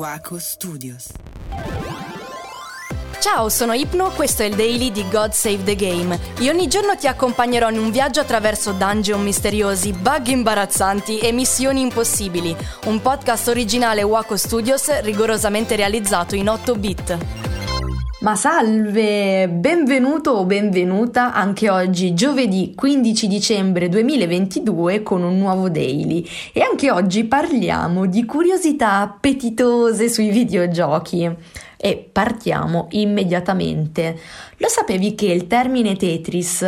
Waco Studios. Ciao, sono Ipno, questo è il daily di God Save the Game. Io ogni giorno ti accompagnerò in un viaggio attraverso dungeon misteriosi, bug imbarazzanti e missioni impossibili. Un podcast originale Waco Studios rigorosamente realizzato in 8 bit. Ma salve, benvenuto o benvenuta anche oggi, giovedì 15 dicembre 2022 con un nuovo daily e anche oggi parliamo di curiosità appetitose sui videogiochi. E partiamo immediatamente. Lo sapevi che il termine Tetris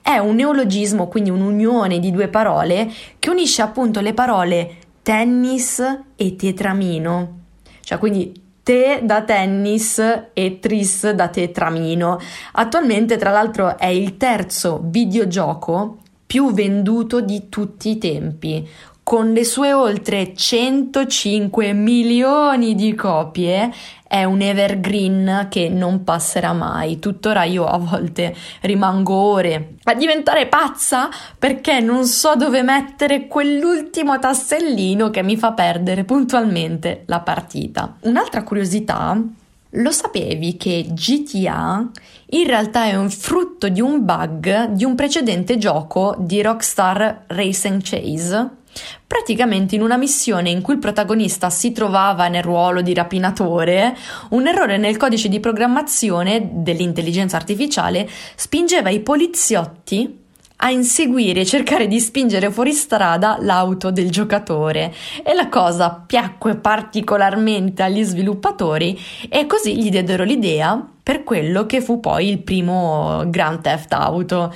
è un neologismo, quindi un'unione di due parole che unisce appunto le parole tennis e tetramino? Cioè, quindi te da tennis e tris da tetramino. Attualmente, tra l'altro, è il terzo videogioco più venduto di tutti i tempi. Con le sue oltre 105 milioni di copie è un evergreen che non passerà mai. Tuttora io a volte rimango ore a diventare pazza perché non so dove mettere quell'ultimo tassellino che mi fa perdere puntualmente la partita. Un'altra curiosità lo sapevi che GTA in realtà è un frutto di un bug di un precedente gioco di Rockstar Race Chase? Praticamente in una missione in cui il protagonista si trovava nel ruolo di rapinatore, un errore nel codice di programmazione dell'intelligenza artificiale spingeva i poliziotti a inseguire e cercare di spingere fuori strada l'auto del giocatore. E la cosa piacque particolarmente agli sviluppatori e così gli diedero l'idea per quello che fu poi il primo Grand Theft Auto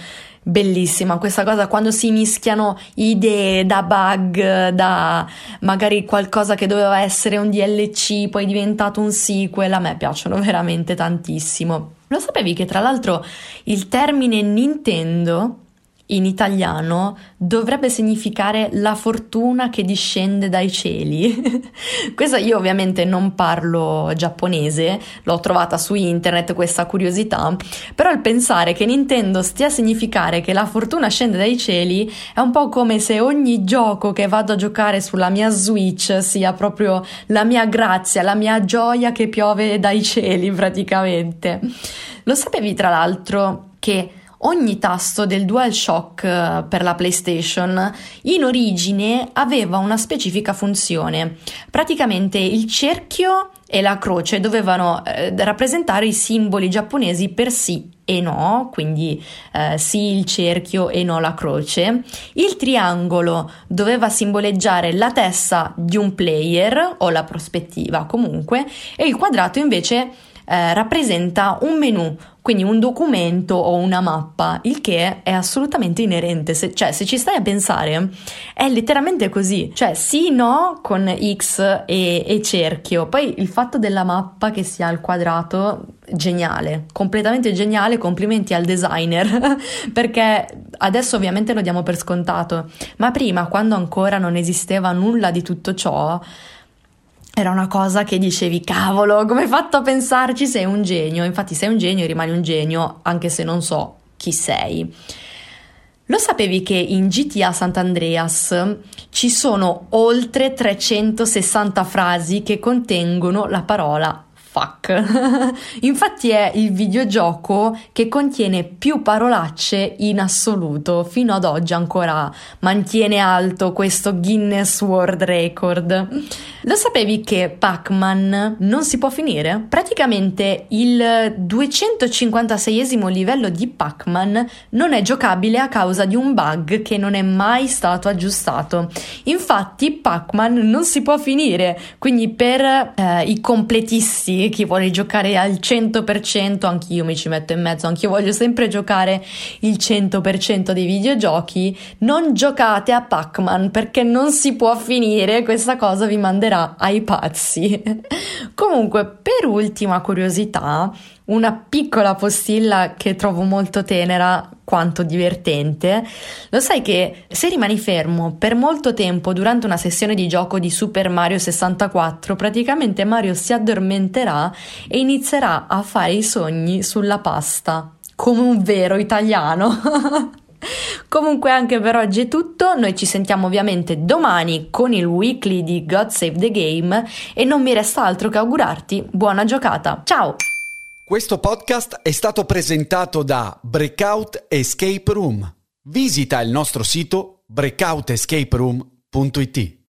bellissima questa cosa quando si mischiano idee da bug, da magari qualcosa che doveva essere un DLC, poi è diventato un sequel, a me piacciono veramente tantissimo. Lo sapevi che tra l'altro il termine Nintendo in italiano dovrebbe significare la fortuna che discende dai cieli. questa io ovviamente non parlo giapponese, l'ho trovata su internet questa curiosità, però il pensare che Nintendo stia a significare che la fortuna scende dai cieli è un po' come se ogni gioco che vado a giocare sulla mia Switch sia proprio la mia grazia, la mia gioia che piove dai cieli praticamente. Lo sapevi tra l'altro che ogni tasto del DualShock eh, per la PlayStation in origine aveva una specifica funzione. Praticamente il cerchio e la croce dovevano eh, rappresentare i simboli giapponesi per sì e no, quindi eh, sì il cerchio e no la croce. Il triangolo doveva simboleggiare la testa di un player o la prospettiva comunque e il quadrato invece eh, rappresenta un menu, quindi un documento o una mappa, il che è assolutamente inerente, se, cioè se ci stai a pensare è letteralmente così, cioè sì, no con X e, e cerchio, poi il fatto della mappa che sia al quadrato, geniale, completamente geniale, complimenti al designer, perché adesso ovviamente lo diamo per scontato, ma prima quando ancora non esisteva nulla di tutto ciò, era una cosa che dicevi, cavolo, come hai fatto a pensarci? Sei un genio. Infatti sei un genio e rimani un genio, anche se non so chi sei. Lo sapevi che in GTA Sant'Andreas ci sono oltre 360 frasi che contengono la parola fuck. Infatti è il videogioco che contiene più parolacce in assoluto, fino ad oggi ancora mantiene alto questo Guinness World Record. Lo sapevi che Pac-Man non si può finire? Praticamente il 256esimo livello di Pac-Man non è giocabile a causa di un bug che non è mai stato aggiustato. Infatti Pac-Man non si può finire, quindi per eh, i completisti chi vuole giocare al 100%, anch'io mi ci metto in mezzo, anch'io voglio sempre giocare il 100% dei videogiochi, non giocate a Pac-Man perché non si può finire, questa cosa vi manderà ai pazzi. Comunque, per ultima curiosità, una piccola postilla che trovo molto tenera quanto divertente. Lo sai che se rimani fermo per molto tempo durante una sessione di gioco di Super Mario 64, praticamente Mario si addormenterà e inizierà a fare i sogni sulla pasta, come un vero italiano. Comunque anche per oggi è tutto, noi ci sentiamo ovviamente domani con il weekly di God Save the Game e non mi resta altro che augurarti buona giocata. Ciao! Questo podcast è stato presentato da Breakout Escape Room. Visita il nostro sito breakoutescaperoom.it.